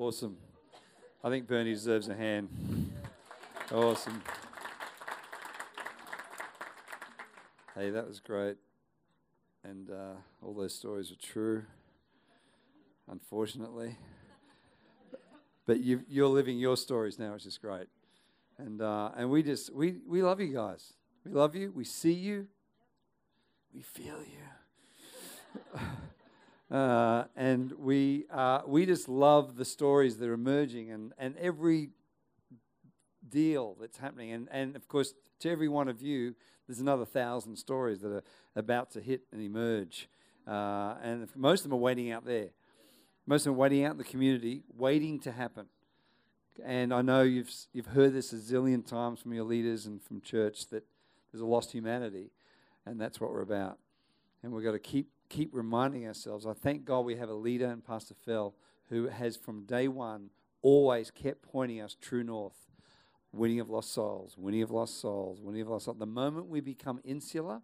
Awesome. I think Bernie deserves a hand. Awesome. Hey, that was great. And uh, all those stories are true, unfortunately. But you, you're living your stories now, which is great. And, uh, and we just, we, we love you guys. We love you. We see you. We feel you. Uh, and we, uh, we just love the stories that are emerging and, and every deal that's happening. And, and of course, to every one of you, there's another thousand stories that are about to hit and emerge. Uh, and most of them are waiting out there. Most of them are waiting out in the community, waiting to happen. And I know you've, you've heard this a zillion times from your leaders and from church that there's a lost humanity, and that's what we're about. And we've got to keep keep reminding ourselves. I thank God we have a leader in Pastor Phil who has from day one always kept pointing us true north. Winning of lost souls, winning of lost souls, winning of lost souls. The moment we become insular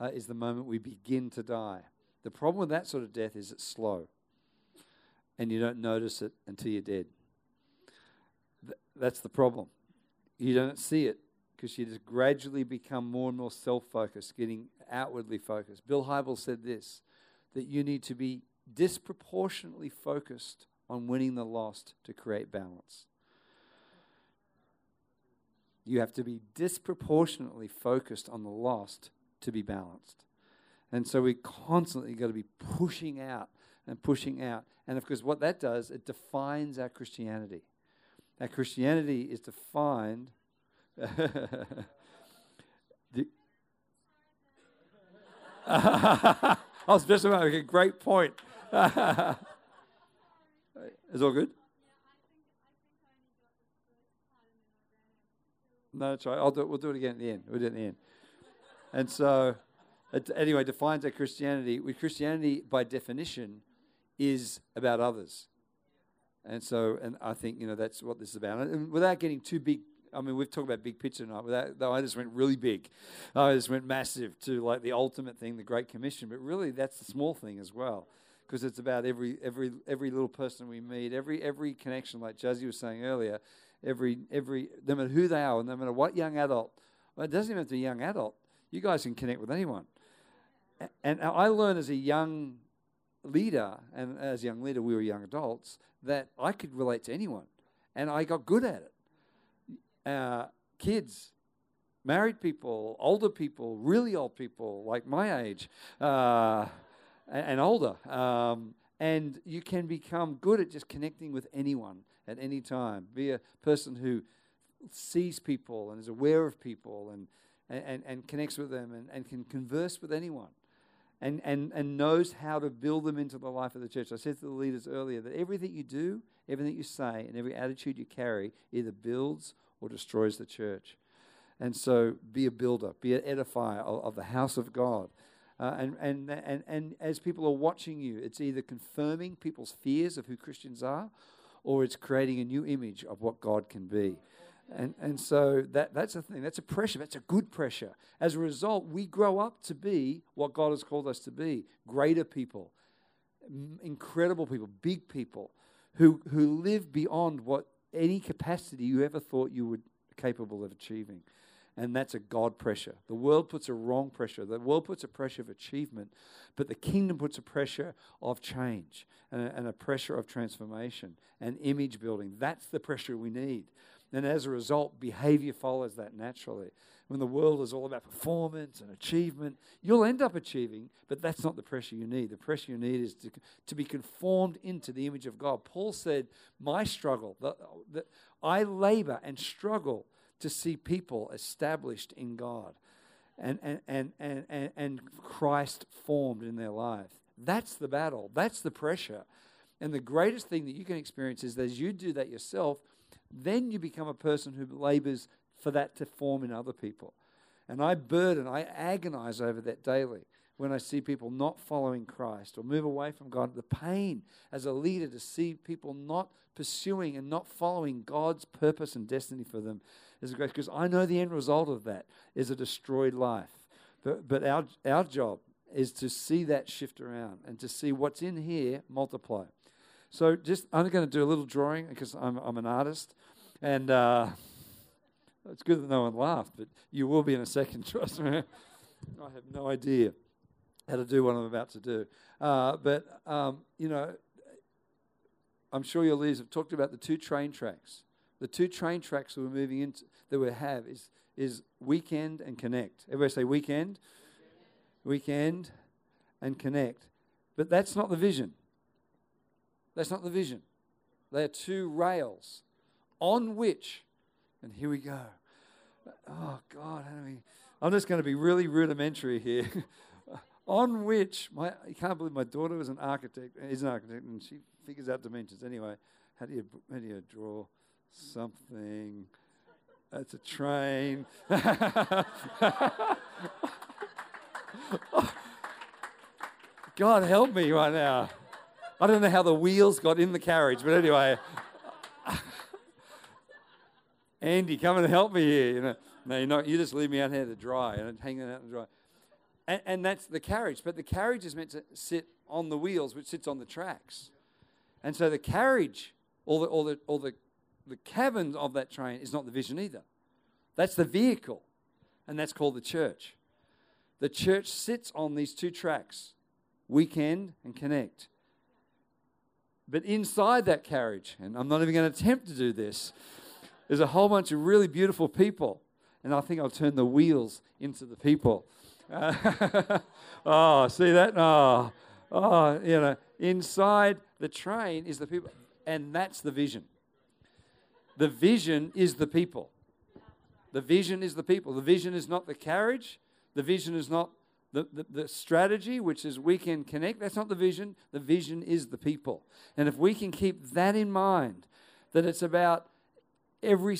uh, is the moment we begin to die. The problem with that sort of death is it's slow, and you don't notice it until you're dead. Th- that's the problem. You don't see it because you just gradually become more and more self focused, getting outwardly focused. Bill Hybels said this that you need to be disproportionately focused on winning the lost to create balance. You have to be disproportionately focused on the lost to be balanced. And so we constantly got to be pushing out and pushing out. And of course, what that does, it defines our Christianity. Our Christianity is defined. I was just about a great point. Is all good? No, that's right. I'll do it. We'll do it again at the end. We'll do it at the end. And so, it, anyway, defines our Christianity. Christianity, by definition, is about others. And so, and I think you know that's what this is about. And without getting too big I mean, we've talked about big picture tonight, but that, though I just went really big. I just went massive to like the ultimate thing, the Great Commission. But really, that's the small thing as well, because it's about every every every little person we meet, every every connection, like Jazzy was saying earlier. Every every no matter who they are, and no matter what young adult. Well, it doesn't even have to be a young adult. You guys can connect with anyone. And I learned as a young leader, and as a young leader, we were young adults, that I could relate to anyone, and I got good at it uh, kids, married people, older people, really old people like my age uh, and, older. Um, and you can become good at just connecting with anyone at any time. Be a person who sees people and is aware of people and, and, and connects with them and, and can converse with anyone. And, and, and knows how to build them into the life of the church. I said to the leaders earlier that everything you do, everything you say, and every attitude you carry either builds or destroys the church. And so be a builder, be an edifier of, of the house of God. Uh, and, and, and, and as people are watching you, it's either confirming people's fears of who Christians are or it's creating a new image of what God can be. And, and so that, that's a thing. That's a pressure. That's a good pressure. As a result, we grow up to be what God has called us to be greater people, incredible people, big people who, who live beyond what any capacity you ever thought you were capable of achieving. And that's a God pressure. The world puts a wrong pressure. The world puts a pressure of achievement, but the kingdom puts a pressure of change and a, and a pressure of transformation and image building. That's the pressure we need. And as a result, behavior follows that naturally when the world is all about performance and achievement, you'll end up achieving, but that's not the pressure you need. The pressure you need is to, to be conformed into the image of God. Paul said, My struggle, that I labor and struggle to see people established in God and, and, and, and, and, and Christ formed in their life. That's the battle, that's the pressure. And the greatest thing that you can experience is that as you do that yourself, then you become a person who labors for that to form in other people. And I burden, I agonize over that daily when I see people not following Christ or move away from God. The pain as a leader to see people not pursuing and not following God's purpose and destiny for them is great because I know the end result of that is a destroyed life. But, but our, our job is to see that shift around and to see what's in here multiply. So just I'm going to do a little drawing because I'm I'm an artist, and uh, it's good that no one laughed, but you will be in a second. Trust me. I have no idea how to do what I'm about to do, uh, but um, you know, I'm sure your leaders have talked about the two train tracks. The two train tracks that we're moving into that we have is is weekend and connect. Everybody say weekend, weekend, and connect. But that's not the vision. That's not the vision. They are two rails on which, and here we go. Oh God, I'm just going to be really rudimentary here. on which my you can't believe my daughter was an architect, is an architect, and she figures out dimensions. Anyway, how do you how do you draw something? That's a train. God help me right now. I don't know how the wheels got in the carriage, but anyway. Andy, come and help me here. You know, no, you're not, you just leave me out here to dry and hanging out to dry. And, and that's the carriage, but the carriage is meant to sit on the wheels, which sits on the tracks. And so the carriage, or the, or the, or the the cabin of that train is not the vision either. That's the vehicle, and that's called the church. The church sits on these two tracks weekend and connect. But inside that carriage, and I'm not even going to attempt to do this, there's a whole bunch of really beautiful people. And I think I'll turn the wheels into the people. oh, see that? Oh, oh, you know, inside the train is the people, and that's the vision. The vision is the people. The vision is the people. The vision is not the carriage. The vision is not the, the, the, strategy, which is we can connect. That's not the vision. The vision is the people. And if we can keep that in mind, that it's about every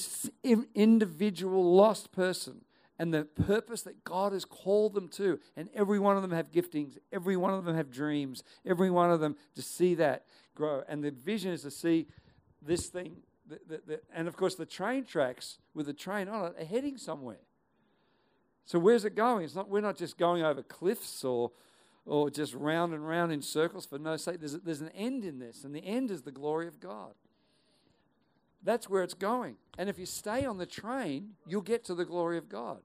individual lost person and the purpose that God has called them to. And every one of them have giftings, every one of them have dreams, every one of them to see that grow. And the vision is to see this thing the, the, the, and of course, the train tracks with the train on it are heading somewhere. So where's it going? It's not. We're not just going over cliffs or, or just round and round in circles for no sake. There's, there's an end in this, and the end is the glory of God. That's where it's going. And if you stay on the train, you'll get to the glory of God.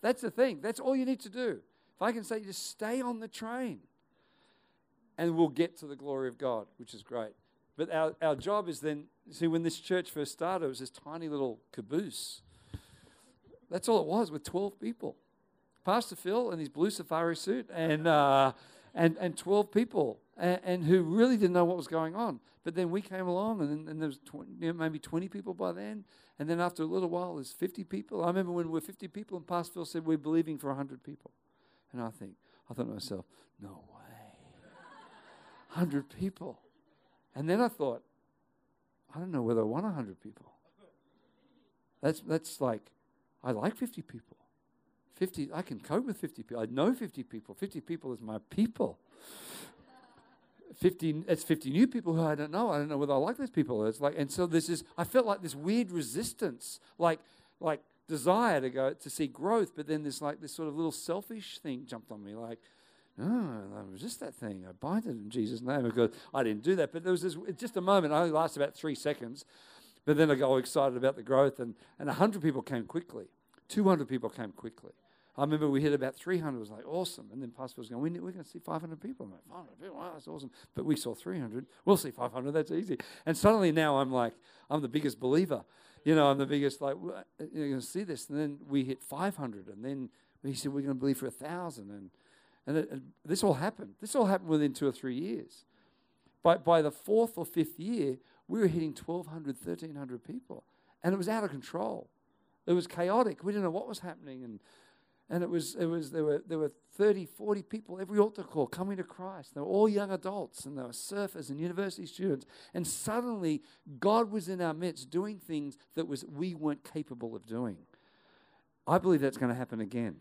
That's the thing. That's all you need to do. If I can say, just stay on the train, and we'll get to the glory of God, which is great. But our, our job is then, see, when this church first started, it was this tiny little caboose. That's all it was with 12 people. Pastor Phil in his blue safari suit and, uh, and, and 12 people and, and, who really didn't know what was going on. But then we came along and, and there was 20, you know, maybe 20 people by then. And then after a little while, there's 50 people. I remember when we were 50 people and Pastor Phil said, we're believing for 100 people. And I think, I thought to myself, no way. 100 people. And then I thought, I don't know whether I want 100 people. That's, that's like, I like 50 people. 50, I can cope with 50 people. I know 50 people. 50 people is my people. 50, it's 50 new people who I don't know. I don't know whether I like those people. It's like, and so this is, I felt like this weird resistance, like, like desire to go, to see growth, but then this like, this sort of little selfish thing jumped on me, like, oh, I resist that thing. I bind it in Jesus' name because I didn't do that. But there was this, just a moment. It only lasted about three seconds. But then I got all excited about the growth, and, and 100 people came quickly. 200 people came quickly. I remember we hit about 300. It was like, awesome. And then Pastor was going, we, we're going to see 500 people. I'm like, 500 people? Wow, that's awesome. But we saw 300. We'll see 500. That's easy. And suddenly now I'm like, I'm the biggest believer. You know, I'm the biggest, like, you're going to see this. And then we hit 500. And then he said, we're going to believe for 1,000. And and this all happened. This all happened within two or three years. By, by the fourth or fifth year, we were hitting 1,200, 1,300 people. And it was out of control. It was chaotic. We didn't know what was happening. And, and it was, it was, there, were, there were 30, 40 people every altar call coming to Christ. They were all young adults and they were surfers and university students. And suddenly, God was in our midst doing things that was, we weren't capable of doing. I believe that's going to happen again.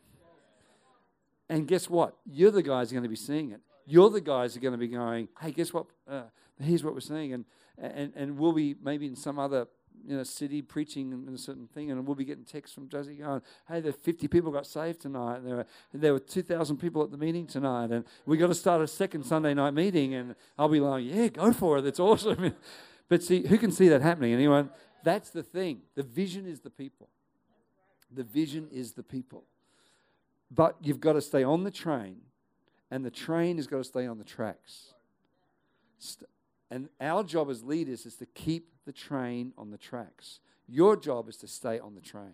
And guess what? You're the guys are going to be seeing it. You're the guys who are going to be going, hey, guess what? Uh, here's what we're seeing. And, and, and we'll be maybe in some other you a city preaching in a certain thing, and we'll be getting texts from Josie going, "Hey, there 50 people got saved tonight. And there were there were 2,000 people at the meeting tonight, and we got to start a second Sunday night meeting." And I'll be like, "Yeah, go for it. That's awesome." but see, who can see that happening? Anyone? That's the thing. The vision is the people. The vision is the people. But you've got to stay on the train, and the train has got to stay on the tracks. And our job as leaders is to keep the train on the tracks. Your job is to stay on the train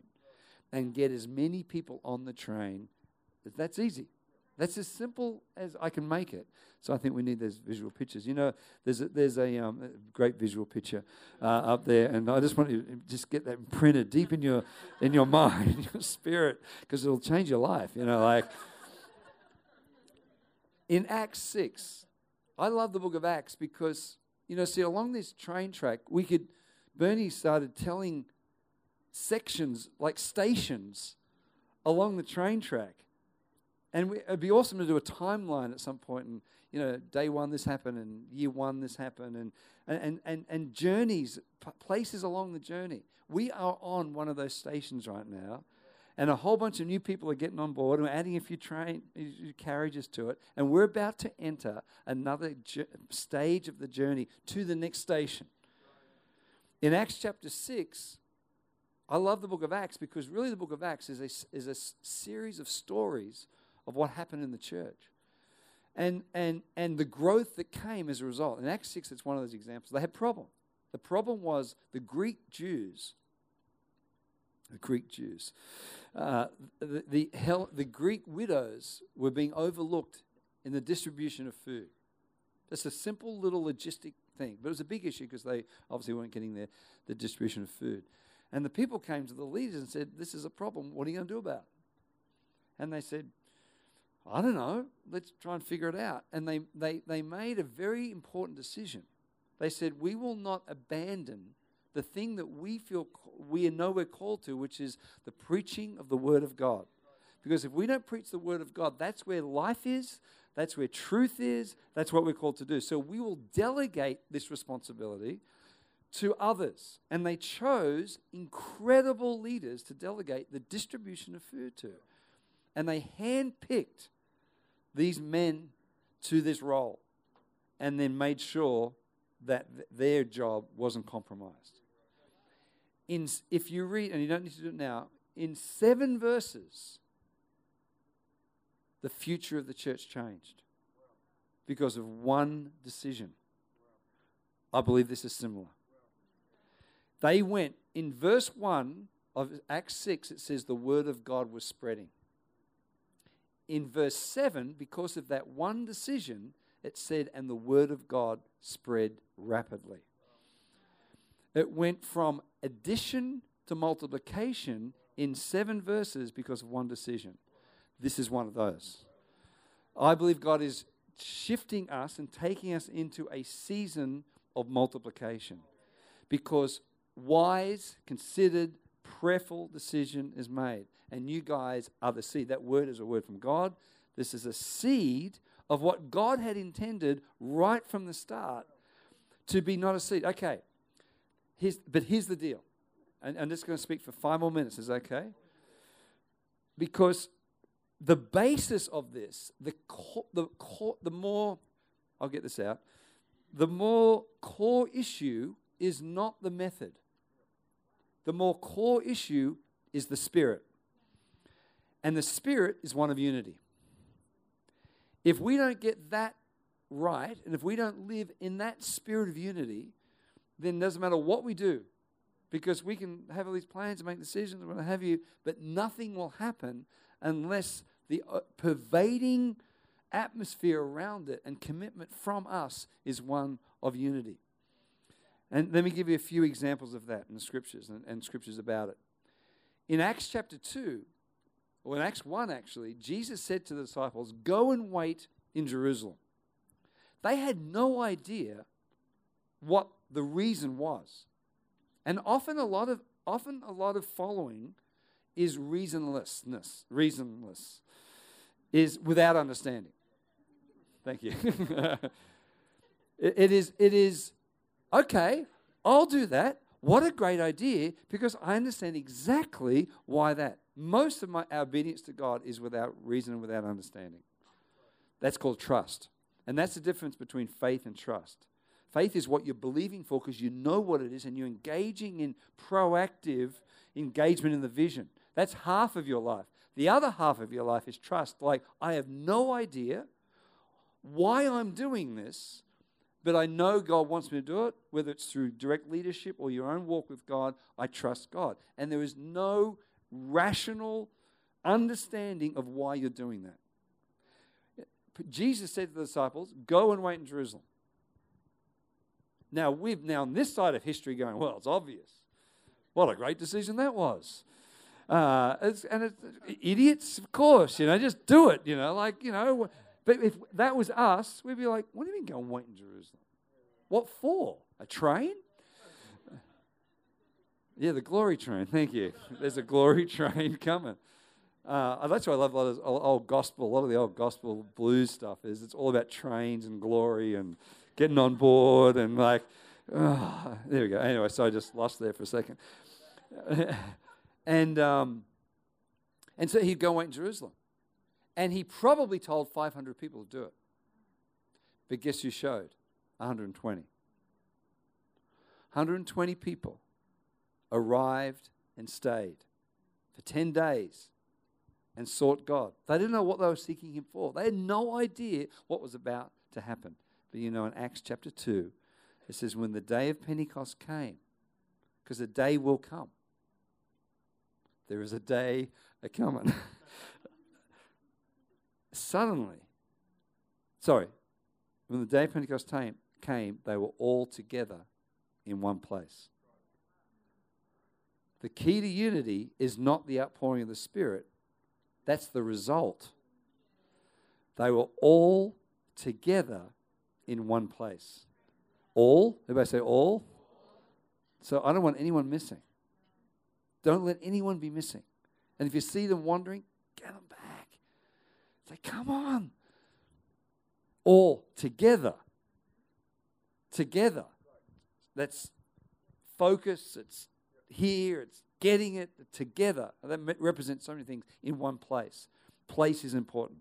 and get as many people on the train. That's easy. That's as simple as I can make it. So I think we need those visual pictures. You know, there's a, there's a, um, great visual picture uh, up there, and I just want you to just get that printed deep in your in your mind, your spirit, because it'll change your life. You know, like in Acts six, I love the book of Acts because you know, see along this train track, we could. Bernie started telling sections like stations along the train track. And we, it'd be awesome to do a timeline at some point and you know, day one this happened and year one this happened and, and, and, and journeys, places along the journey. We are on one of those stations right now and a whole bunch of new people are getting on board and we're adding a few train carriages to it and we're about to enter another stage of the journey to the next station in acts chapter 6 i love the book of acts because really the book of acts is a, is a series of stories of what happened in the church and, and, and the growth that came as a result. In Acts 6, it's one of those examples. They had a problem. The problem was the Greek Jews, the Greek Jews, uh, the, the, hell, the Greek widows were being overlooked in the distribution of food. It's a simple little logistic thing, but it was a big issue because they obviously weren't getting their, the distribution of food. And the people came to the leaders and said, This is a problem. What are you going to do about it? And they said, I don't know. Let's try and figure it out. And they, they, they made a very important decision. They said, We will not abandon the thing that we feel we know we're called to, which is the preaching of the Word of God. Because if we don't preach the Word of God, that's where life is, that's where truth is, that's what we're called to do. So we will delegate this responsibility to others. And they chose incredible leaders to delegate the distribution of food to and they handpicked these men to this role and then made sure that th- their job wasn't compromised. In, if you read, and you don't need to do it now, in seven verses, the future of the church changed because of one decision. I believe this is similar. They went, in verse 1 of Acts 6, it says the word of God was spreading in verse 7, because of that one decision, it said, and the word of God spread rapidly. It went from addition to multiplication in seven verses because of one decision. This is one of those. I believe God is shifting us and taking us into a season of multiplication because wise, considered, prayerful decision is made and you guys are the seed. That word is a word from God. This is a seed of what God had intended right from the start to be not a seed. Okay, here's, but here's the deal. And I'm just going to speak for five more minutes. Is okay? Because the basis of this, the, co- the, co- the more, I'll get this out, the more core issue is not the method. The more core issue is the spirit. And the Spirit is one of unity. If we don't get that right, and if we don't live in that spirit of unity, then it doesn't matter what we do, because we can have all these plans and make decisions, and what have you, but nothing will happen unless the uh, pervading atmosphere around it and commitment from us is one of unity. And let me give you a few examples of that in the scriptures and, and scriptures about it. In Acts chapter 2, well, in Acts 1, actually, Jesus said to the disciples, Go and wait in Jerusalem. They had no idea what the reason was. And often a lot of often a lot of following is reasonlessness, reasonless, is without understanding. Thank you. it, it is it is okay, I'll do that. what a great idea because I understand exactly why that. Most of my obedience to God is without reason and without understanding. That's called trust. And that's the difference between faith and trust. Faith is what you're believing for because you know what it is and you're engaging in proactive engagement in the vision. That's half of your life. The other half of your life is trust. Like, I have no idea why I'm doing this, but I know God wants me to do it, whether it's through direct leadership or your own walk with God. I trust God. And there is no rational understanding of why you're doing that. Jesus said to the disciples, Go and wait in Jerusalem. Now, we've now on this side of history going, Well, it's obvious. What a great decision that was. Uh, it's, and it's, idiots, of course, you know, just do it, you know, like, you know. But if that was us, we'd be like, what do you mean go and wait in Jerusalem? What for? A train? Yeah, the glory train. Thank you. There's a glory train coming. Uh, that's why I love a lot of old gospel. A lot of the old gospel blues stuff is it's all about trains and glory and getting on board and like, oh, there we go. Anyway, so I just lost there for a second. and um, and so he'd go wait in Jerusalem, and he probably told 500 people to do it. But guess who showed? 120. 120 people arrived and stayed for 10 days and sought God. They didn't know what they were seeking Him for, they had no idea what was about to happen. But you know, in Acts chapter 2, it says, When the day of Pentecost came, because the day will come, there is a day a coming. Suddenly, sorry, when the day of Pentecost came, came, they were all together in one place. The key to unity is not the outpouring of the Spirit, that's the result. They were all together in one place. All? Everybody say all? So I don't want anyone missing. Don't let anyone be missing. And if you see them wandering, get them back. Say, come on. All together. Together. That's focus. It's here. It's getting it together. That represents so many things in one place. Place is important.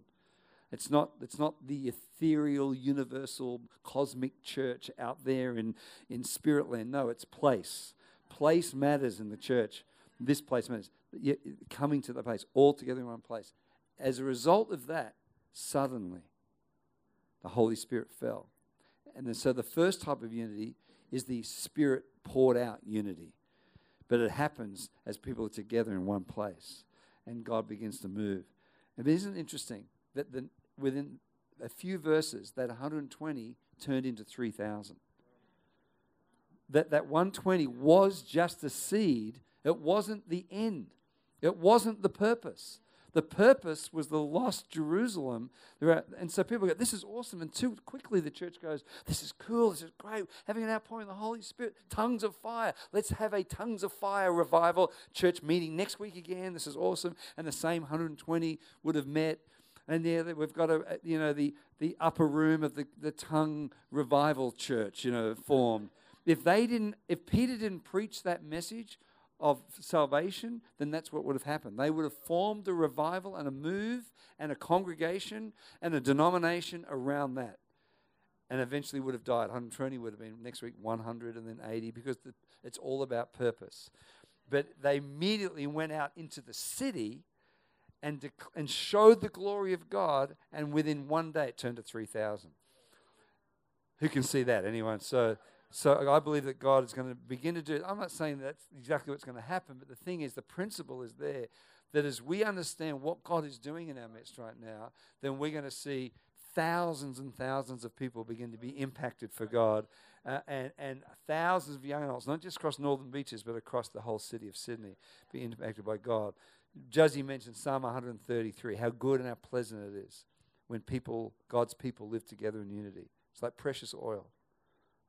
It's not, it's not the ethereal, universal, cosmic church out there in, in spirit land. No, it's place. Place matters in the church. This place matters. Coming to the place, all together in one place. As a result of that, suddenly, the Holy Spirit fell. And then, so the first type of unity is the Spirit poured out unity. But it happens as people are together in one place and God begins to move. And isn't it interesting that the, within a few verses, that 120 turned into 3,000? That, that 120 was just a seed, it wasn't the end, it wasn't the purpose. The purpose was the lost Jerusalem. And so people go, This is awesome. And too quickly the church goes, This is cool. This is great. Having an outpouring of the Holy Spirit, tongues of fire. Let's have a tongues of fire revival church meeting next week again. This is awesome. And the same 120 would have met. And yeah, we've got a, you know, the, the upper room of the, the tongue revival church, you know, formed. If they didn't, if Peter didn't preach that message, of salvation, then that's what would have happened. They would have formed a revival and a move and a congregation and a denomination around that. And eventually would have died. 120 would have been next week 100 and then 80 because the, it's all about purpose. But they immediately went out into the city and, dec- and showed the glory of God, and within one day it turned to 3,000. Who can see that? Anyone? So so I believe that God is going to begin to do it. I'm not saying that's exactly what's going to happen, but the thing is, the principle is there that as we understand what God is doing in our midst right now, then we're going to see thousands and thousands of people begin to be impacted for God. Uh, and, and thousands of young adults, not just across northern beaches, but across the whole city of Sydney, be impacted by God. Juzzy mentioned Psalm 133, how good and how pleasant it is when people, God's people, live together in unity. It's like precious oil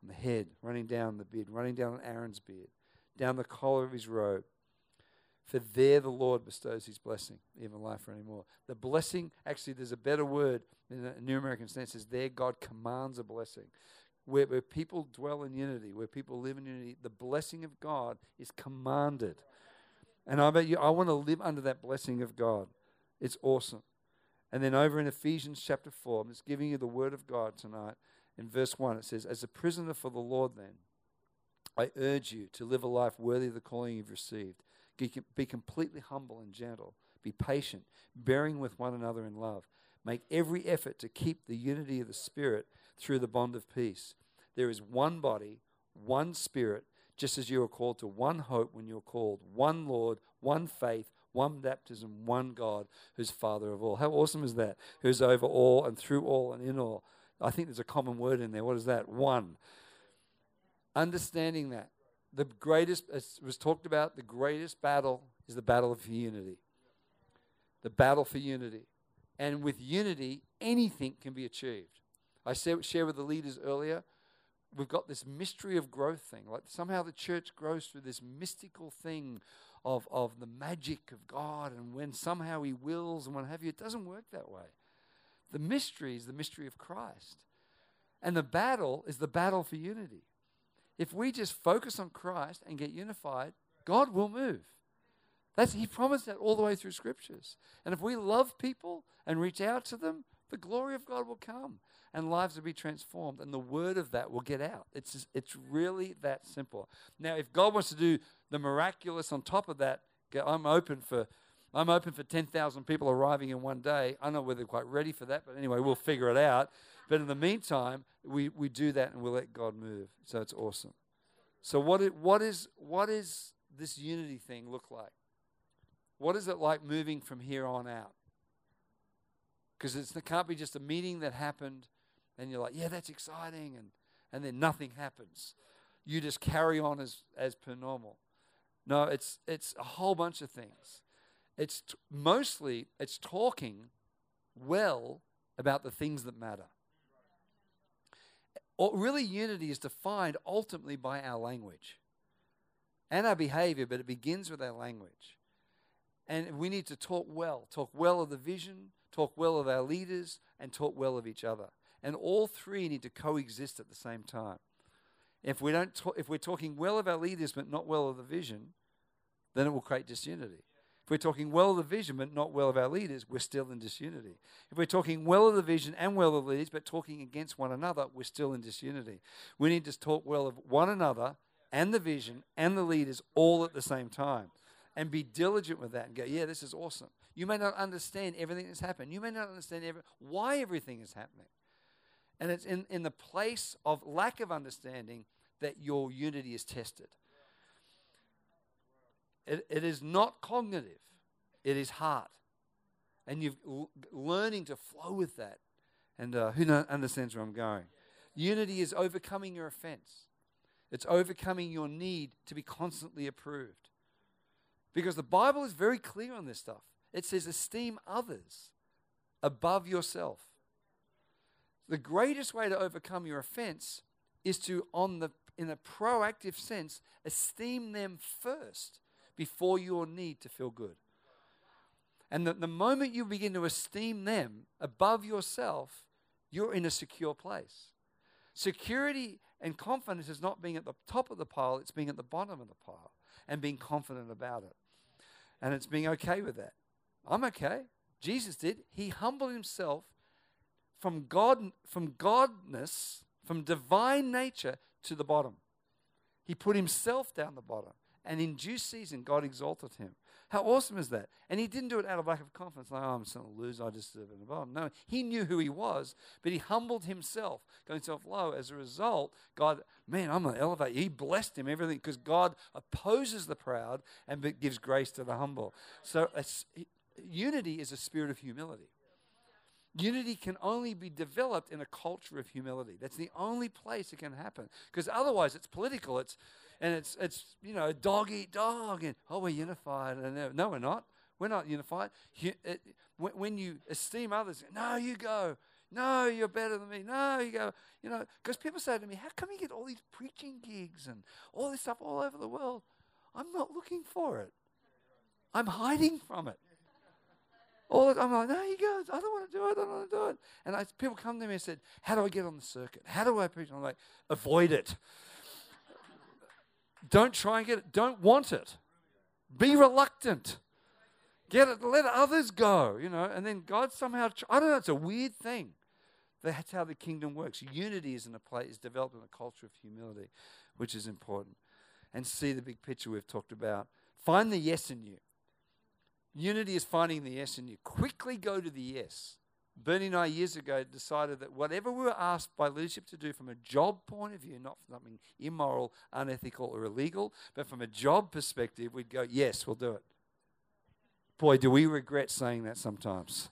on the head, running down the beard, running down Aaron's beard, down the collar of his robe. For there the Lord bestows his blessing, even life for anymore. The blessing, actually, there's a better word in the New American Standard says, there God commands a blessing. where, where people dwell in unity, where people live in unity, the blessing of God is commanded. And I bet you, I want to live under that blessing of God. It's awesome. And then over in Ephesians chapter 4, I'm just giving you the word of God tonight. In verse 1, it says, As a prisoner for the Lord, then, I urge you to live a life worthy of the calling you've received. Be completely humble and gentle. Be patient, bearing with one another in love. Make every effort to keep the unity of the Spirit through the bond of peace. There is one body, one Spirit, just as you are called to one hope when you're called, one Lord, one faith, one baptism, one God, who's Father of all. How awesome is that? Who's over all and through all and in all. I think there's a common word in there. What is that? One. Understanding that. The greatest, as was talked about, the greatest battle is the battle for unity. The battle for unity. And with unity, anything can be achieved. I shared with the leaders earlier, we've got this mystery of growth thing. Like somehow the church grows through this mystical thing of, of the magic of God, and when somehow He wills and what have you. It doesn't work that way. The mystery is the mystery of Christ. And the battle is the battle for unity. If we just focus on Christ and get unified, God will move. That's, he promised that all the way through scriptures. And if we love people and reach out to them, the glory of God will come and lives will be transformed and the word of that will get out. It's, just, it's really that simple. Now, if God wants to do the miraculous on top of that, I'm open for I'm open for 10,000 people arriving in one day. I don't know whether they're quite ready for that, but anyway, we'll figure it out. But in the meantime, we, we do that and we'll let God move. So it's awesome. So what, what, is, what is this unity thing look like? What is it like moving from here on out? Because it can't be just a meeting that happened and you're like, yeah, that's exciting, and, and then nothing happens. You just carry on as, as per normal. No, it's, it's a whole bunch of things. It's t- mostly, it's talking well about the things that matter. Or really, unity is defined ultimately by our language and our behavior, but it begins with our language. And we need to talk well, talk well of the vision, talk well of our leaders, and talk well of each other. And all three need to coexist at the same time. If, we don't talk, if we're talking well of our leaders but not well of the vision, then it will create disunity. If we're talking well of the vision but not well of our leaders, we're still in disunity. If we're talking well of the vision and well of the leaders but talking against one another, we're still in disunity. We need to talk well of one another and the vision and the leaders all at the same time and be diligent with that and go, yeah, this is awesome. You may not understand everything that's happened. You may not understand every, why everything is happening. And it's in, in the place of lack of understanding that your unity is tested. It, it is not cognitive, it is heart. And you're learning to flow with that. And uh, who understands where I'm going? Unity is overcoming your offense, it's overcoming your need to be constantly approved. Because the Bible is very clear on this stuff. It says, esteem others above yourself. The greatest way to overcome your offense is to, on the, in a proactive sense, esteem them first before your need to feel good. And the, the moment you begin to esteem them above yourself, you're in a secure place. Security and confidence is not being at the top of the pile, it's being at the bottom of the pile and being confident about it. And it's being okay with that. I'm okay. Jesus did. He humbled himself from God, from godness, from divine nature to the bottom. He put himself down the bottom. And in due season, God exalted him. How awesome is that? And he didn't do it out of lack of confidence, like, oh, I'm going to lose, I just deserve it bottom. No, he knew who he was, but he humbled himself, got himself low. As a result, God, man, I'm going to elevate. You. He blessed him, everything, because God opposes the proud and gives grace to the humble. So unity is a spirit of humility. Unity can only be developed in a culture of humility. That's the only place it can happen. Because otherwise, it's political. It's and it's it's you know dog eat dog and oh we're unified and no we're not. We're not unified. When you esteem others, no you go. No, you're better than me. No, you go. You know, because people say to me, "How come you get all these preaching gigs and all this stuff all over the world?" I'm not looking for it. I'm hiding from it. All the, I'm like, no, he goes, I don't want to do it, I don't want to do it. And I, people come to me and said, how do I get on the circuit? How do I preach? I'm like, avoid it. don't try and get it. Don't want it. Be reluctant. Get it. Let others go, you know. And then God somehow, I don't know, it's a weird thing. That's how the kingdom works. Unity is in a place, is developed in a culture of humility, which is important. And see the big picture we've talked about. Find the yes in you. Unity is finding the yes in you. Quickly go to the yes. Bernie and I years ago decided that whatever we were asked by leadership to do from a job point of view, not from something immoral, unethical, or illegal, but from a job perspective, we'd go, yes, we'll do it. Boy, do we regret saying that sometimes.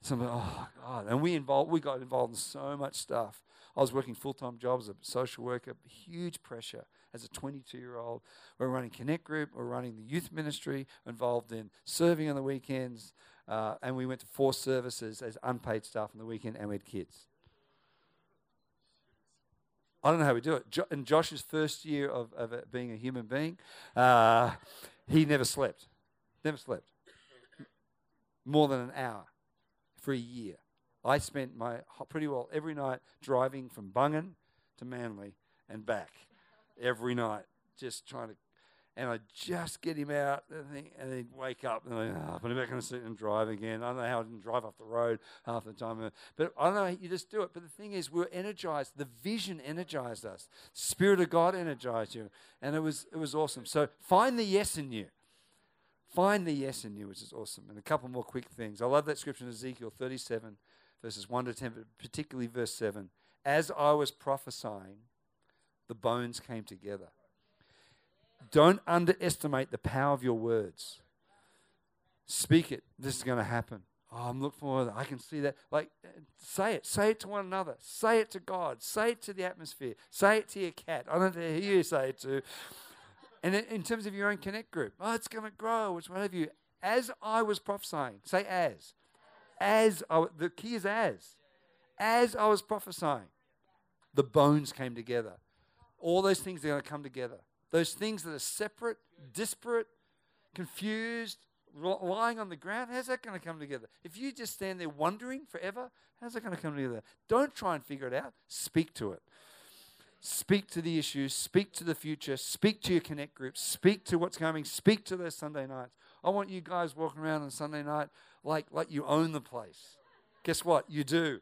Some, oh God, and we involved, we got involved in so much stuff. I was working full time jobs as a social worker, huge pressure as a 22 year old. We're running Connect Group, we're running the youth ministry, involved in serving on the weekends, uh, and we went to four services as unpaid staff on the weekend, and we had kids. I don't know how we do it. Jo- in Josh's first year of, of being a human being, uh, he never slept. Never slept. More than an hour for a year. I spent my pretty well every night driving from Bungan to Manly and back every night, just trying to. And I just get him out, and, and he'd wake up, and I oh, ah, put him back on the seat and drive again. I don't know how I didn't drive off the road half the time, uh, but I don't know. You just do it. But the thing is, we we're energized. The vision energized us. Spirit of God energized you, and it was it was awesome. So find the yes in you. Find the yes in you, which is awesome. And a couple more quick things. I love that scripture in Ezekiel 37, verses 1 to 10, but particularly verse 7. As I was prophesying, the bones came together. Don't underestimate the power of your words. Speak it. This is going to happen. Oh, I'm looking forward. I can see that. Like, say it. Say it to one another. Say it to God. Say it to the atmosphere. Say it to your cat. I don't who you say it to. And in terms of your own connect group, oh, it's going to grow. It's what have you. As I was prophesying, say as. As I, the key is as. As I was prophesying, the bones came together. All those things are going to come together. Those things that are separate, disparate, confused, lying on the ground, how's that going to come together? If you just stand there wondering forever, how's that going to come together? Don't try and figure it out. Speak to it. Speak to the issues, speak to the future, speak to your connect groups, speak to what's coming, speak to those Sunday nights. I want you guys walking around on Sunday night like, like you own the place. Guess what? You do.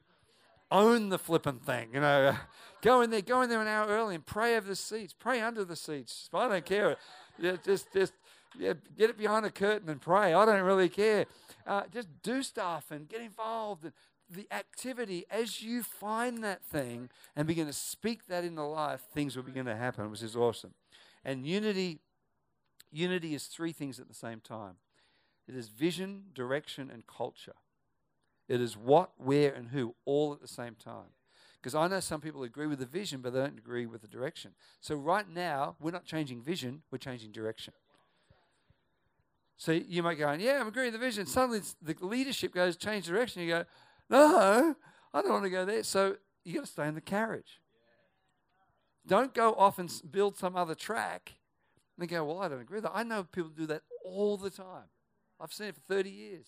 Own the flipping thing. You know, go in there, go in there an hour early and pray over the seats, pray under the seats. I don't care. Yeah, just, just yeah, get it behind a curtain and pray. I don't really care. Uh, just do stuff and get involved and the activity, as you find that thing and begin to speak that into life, things will begin to happen, which is awesome. And unity, unity is three things at the same time. It is vision, direction, and culture. It is what, where, and who all at the same time. Because I know some people agree with the vision, but they don't agree with the direction. So right now, we're not changing vision, we're changing direction. So you might go, yeah, I'm agreeing with the vision. Suddenly the leadership goes, change direction. You go, no, I don't want to go there. So you got to stay in the carriage. Don't go off and build some other track and go, well, I don't agree with that. I know people do that all the time. I've seen it for 30 years.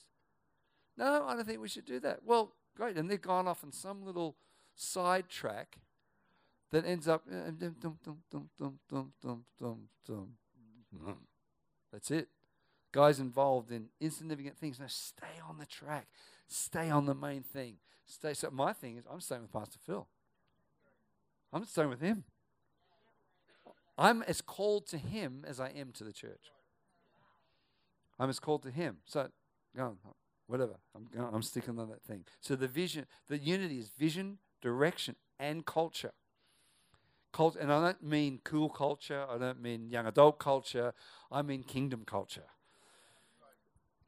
No, I don't think we should do that. Well, great. And they've gone off on some little side track that ends up. That's it. Guys involved in insignificant things. Now stay on the track. Stay on the main thing. Stay. So my thing is, I'm staying with Pastor Phil. I'm staying with him. I'm as called to him as I am to the church. I'm as called to him. So, go whatever. I'm, I'm sticking on that thing. So the vision, the unity is vision, direction, and culture. Culture, and I don't mean cool culture. I don't mean young adult culture. I mean kingdom culture.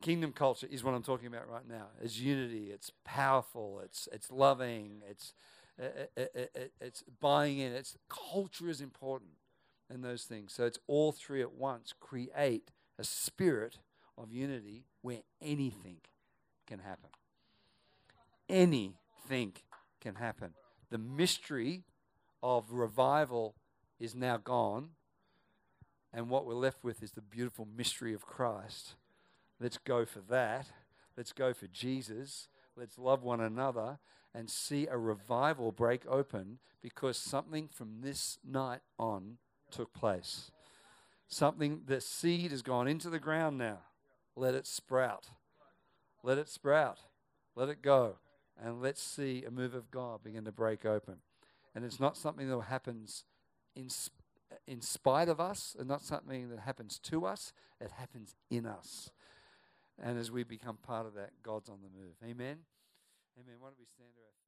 Kingdom culture is what I'm talking about right now. It's unity. It's powerful. It's it's loving. It's it, it, it, it's buying in. It's culture is important, and those things. So it's all three at once. Create a spirit of unity where anything can happen. Anything can happen. The mystery of revival is now gone, and what we're left with is the beautiful mystery of Christ Let's go for that. Let's go for Jesus. Let's love one another and see a revival break open because something from this night on took place. Something, the seed has gone into the ground now. Let it sprout. Let it sprout. Let it go. And let's see a move of God begin to break open. And it's not something that happens in, in spite of us, and not something that happens to us, it happens in us. And as we become part of that, God's on the move. Amen. Amen. Why don't we stand to